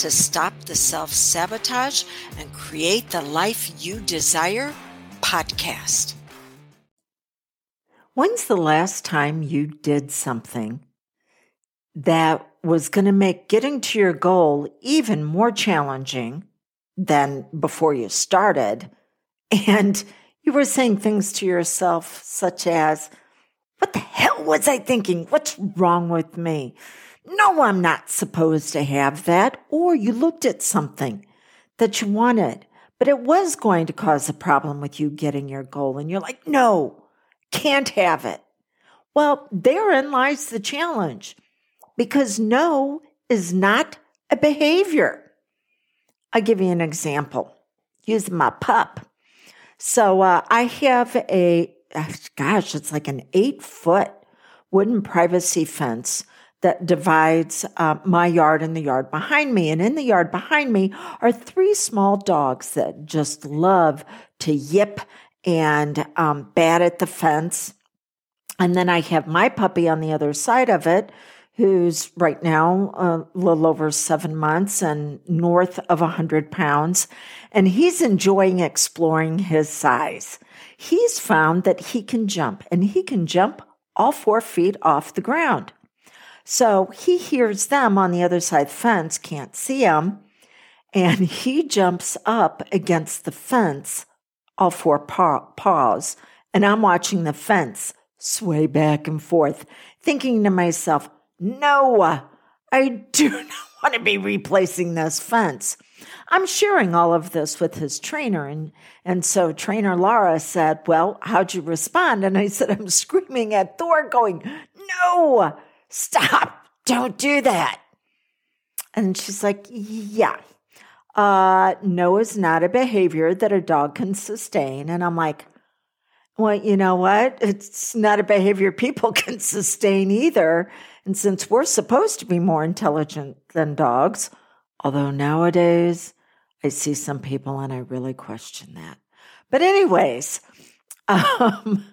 to Stop the Self Sabotage and Create the Life You Desire podcast. When's the last time you did something that was going to make getting to your goal even more challenging than before you started? And you were saying things to yourself such as, What the hell was I thinking? What's wrong with me? No, I'm not supposed to have that. Or you looked at something that you wanted, but it was going to cause a problem with you getting your goal. And you're like, no, can't have it. Well, therein lies the challenge because no is not a behavior. I'll give you an example using my pup. So uh, I have a, gosh, it's like an eight foot wooden privacy fence that divides uh, my yard and the yard behind me. And in the yard behind me are three small dogs that just love to yip and um, bat at the fence. And then I have my puppy on the other side of it, who's right now a little over seven months and north of a 100 pounds. And he's enjoying exploring his size. He's found that he can jump, and he can jump all four feet off the ground. So he hears them on the other side the fence, can't see them, and he jumps up against the fence, all four paws, and I'm watching the fence sway back and forth, thinking to myself, no, I do not want to be replacing this fence. I'm sharing all of this with his trainer. And, and so trainer Laura said, well, how'd you respond? And I said, I'm screaming at Thor going, no, Stop. Don't do that. And she's like, Yeah. Uh, no is not a behavior that a dog can sustain. And I'm like, well, you know what? It's not a behavior people can sustain either. And since we're supposed to be more intelligent than dogs, although nowadays I see some people and I really question that. But, anyways, um,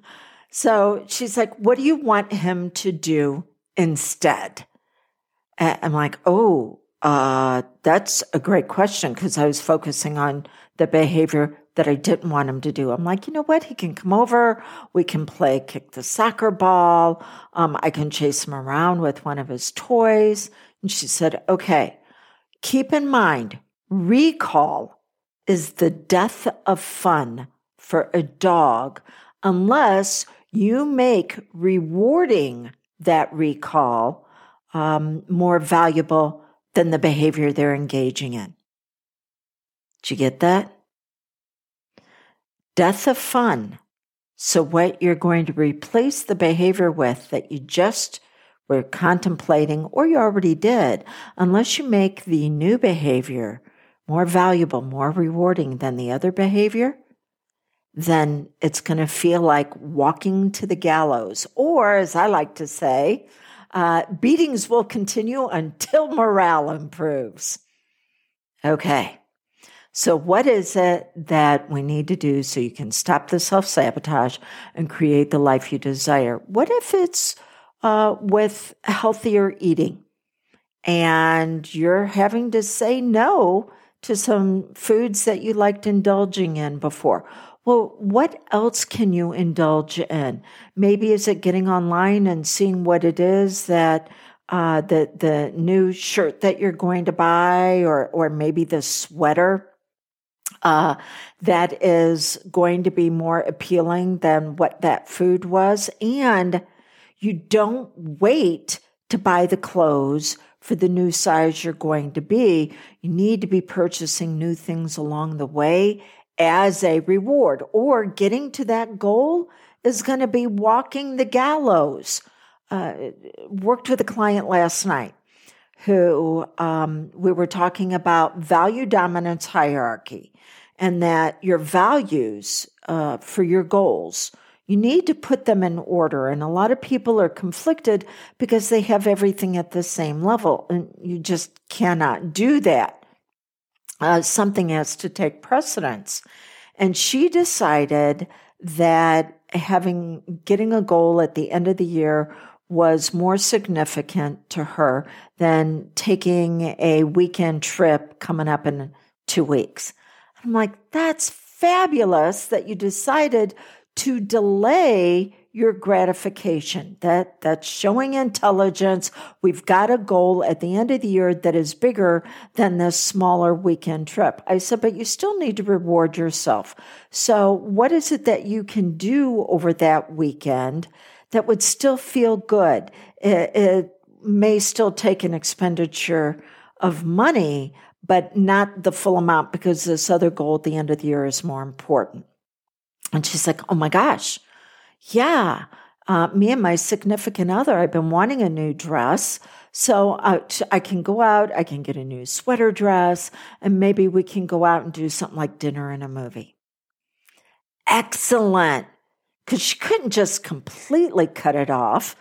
so she's like, what do you want him to do instead? And I'm like, oh, uh, that's a great question because I was focusing on the behavior that I didn't want him to do. I'm like, you know what? He can come over. We can play kick the soccer ball. Um, I can chase him around with one of his toys. And she said, okay, keep in mind, recall is the death of fun for a dog unless you make rewarding that recall um, more valuable than the behavior they're engaging in. Did you get that? Death of fun. So, what you're going to replace the behavior with that you just were contemplating or you already did, unless you make the new behavior more valuable, more rewarding than the other behavior, then it's going to feel like walking to the gallows. Or, as I like to say, uh, beatings will continue until morale improves. Okay. So, what is it that we need to do so you can stop the self sabotage and create the life you desire? What if it's uh, with healthier eating and you're having to say no to some foods that you liked indulging in before? Well, what else can you indulge in? Maybe is it getting online and seeing what it is that uh, the the new shirt that you're going to buy, or or maybe the sweater uh, that is going to be more appealing than what that food was, and you don't wait to buy the clothes for the new size you're going to be. You need to be purchasing new things along the way as a reward or getting to that goal is going to be walking the gallows. Uh, worked with a client last night who um, we were talking about value dominance hierarchy and that your values uh, for your goals you need to put them in order. And a lot of people are conflicted because they have everything at the same level. And you just cannot do that. Uh, something has to take precedence. And she decided that having, getting a goal at the end of the year was more significant to her than taking a weekend trip coming up in two weeks. I'm like, that's fabulous that you decided to delay your gratification. That that's showing intelligence. We've got a goal at the end of the year that is bigger than this smaller weekend trip. I said, but you still need to reward yourself. So what is it that you can do over that weekend that would still feel good? It, it may still take an expenditure of money, but not the full amount because this other goal at the end of the year is more important. And she's like, oh my gosh, yeah, uh, me and my significant other, I've been wanting a new dress. So uh, I can go out, I can get a new sweater dress, and maybe we can go out and do something like dinner and a movie. Excellent. Because she couldn't just completely cut it off.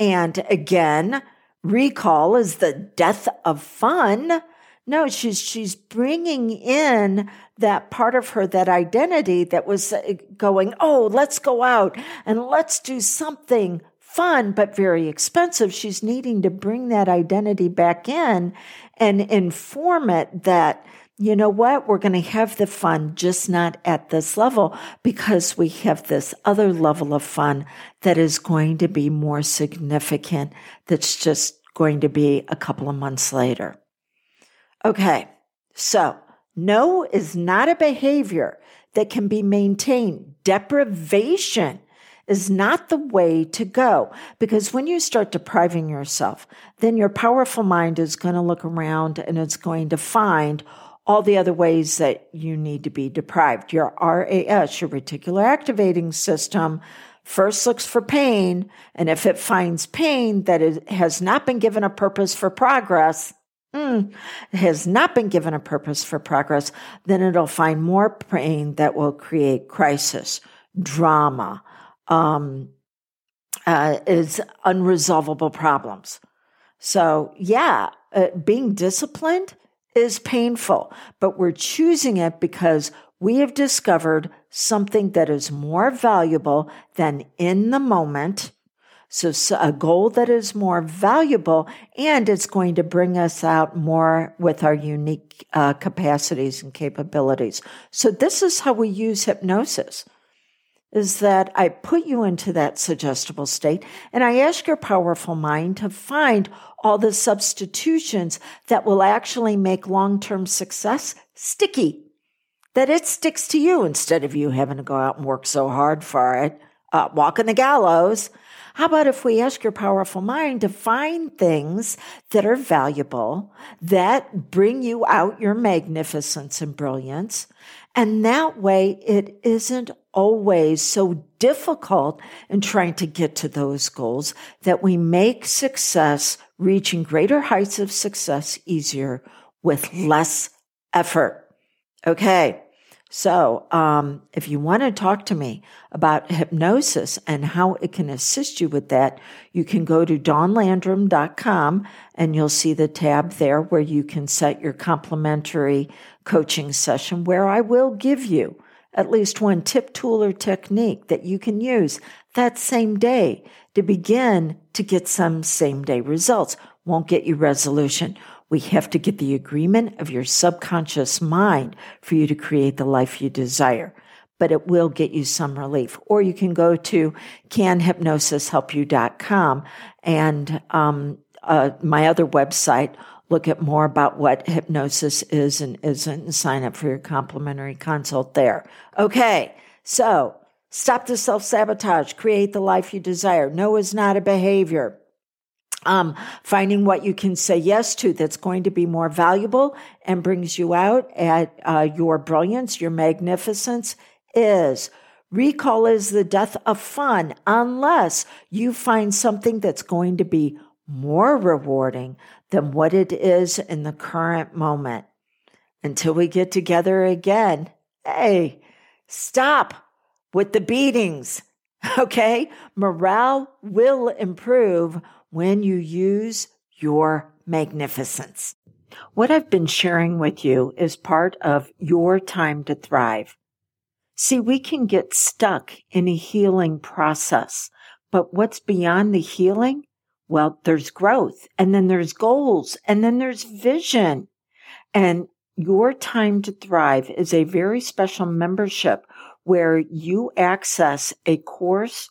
And again, recall is the death of fun. No, she's she's bringing in that part of her, that identity that was uh, going, "Oh, let's go out and let's do something fun but very expensive." She's needing to bring that identity back in and inform it that you know what? We're going to have the fun, just not at this level because we have this other level of fun that is going to be more significant. That's just going to be a couple of months later. Okay, so no is not a behavior that can be maintained. Deprivation is not the way to go because when you start depriving yourself, then your powerful mind is going to look around and it's going to find all the other ways that you need to be deprived. Your RAS, your reticular activating system, first looks for pain. And if it finds pain that it has not been given a purpose for progress, mm, has not been given a purpose for progress, then it'll find more pain that will create crisis, drama, um, uh, is unresolvable problems. So, yeah, uh, being disciplined is painful, but we're choosing it because we have discovered something that is more valuable than in the moment so, so, a goal that is more valuable and it's going to bring us out more with our unique uh, capacities and capabilities. So this is how we use hypnosis is that I put you into that suggestible state and I ask your powerful mind to find all the substitutions that will actually make long-term success sticky. That it sticks to you instead of you having to go out and work so hard for it, uh, walking the gallows. How about if we ask your powerful mind to find things that are valuable, that bring you out your magnificence and brilliance? And that way it isn't always so difficult in trying to get to those goals that we make success, reaching greater heights of success easier with less effort. Okay. So, um, if you want to talk to me about hypnosis and how it can assist you with that, you can go to dawnlandrum.com and you'll see the tab there where you can set your complimentary coaching session where I will give you at least one tip, tool, or technique that you can use that same day to begin to get some same day results. Won't get you resolution we have to get the agreement of your subconscious mind for you to create the life you desire. But it will get you some relief. Or you can go to canhypnosishelpyou.com and um, uh, my other website, look at more about what hypnosis is and isn't, and sign up for your complimentary consult there. Okay, so stop the self sabotage, create the life you desire. No is not a behavior um, finding what you can say yes to that's going to be more valuable and brings you out at uh, your brilliance, your magnificence is. Recall is the death of fun unless you find something that's going to be more rewarding than what it is in the current moment. Until we get together again, hey, stop with the beatings. Okay. Morale will improve when you use your magnificence. What I've been sharing with you is part of your time to thrive. See, we can get stuck in a healing process, but what's beyond the healing? Well, there's growth and then there's goals and then there's vision. And your time to thrive is a very special membership where you access a course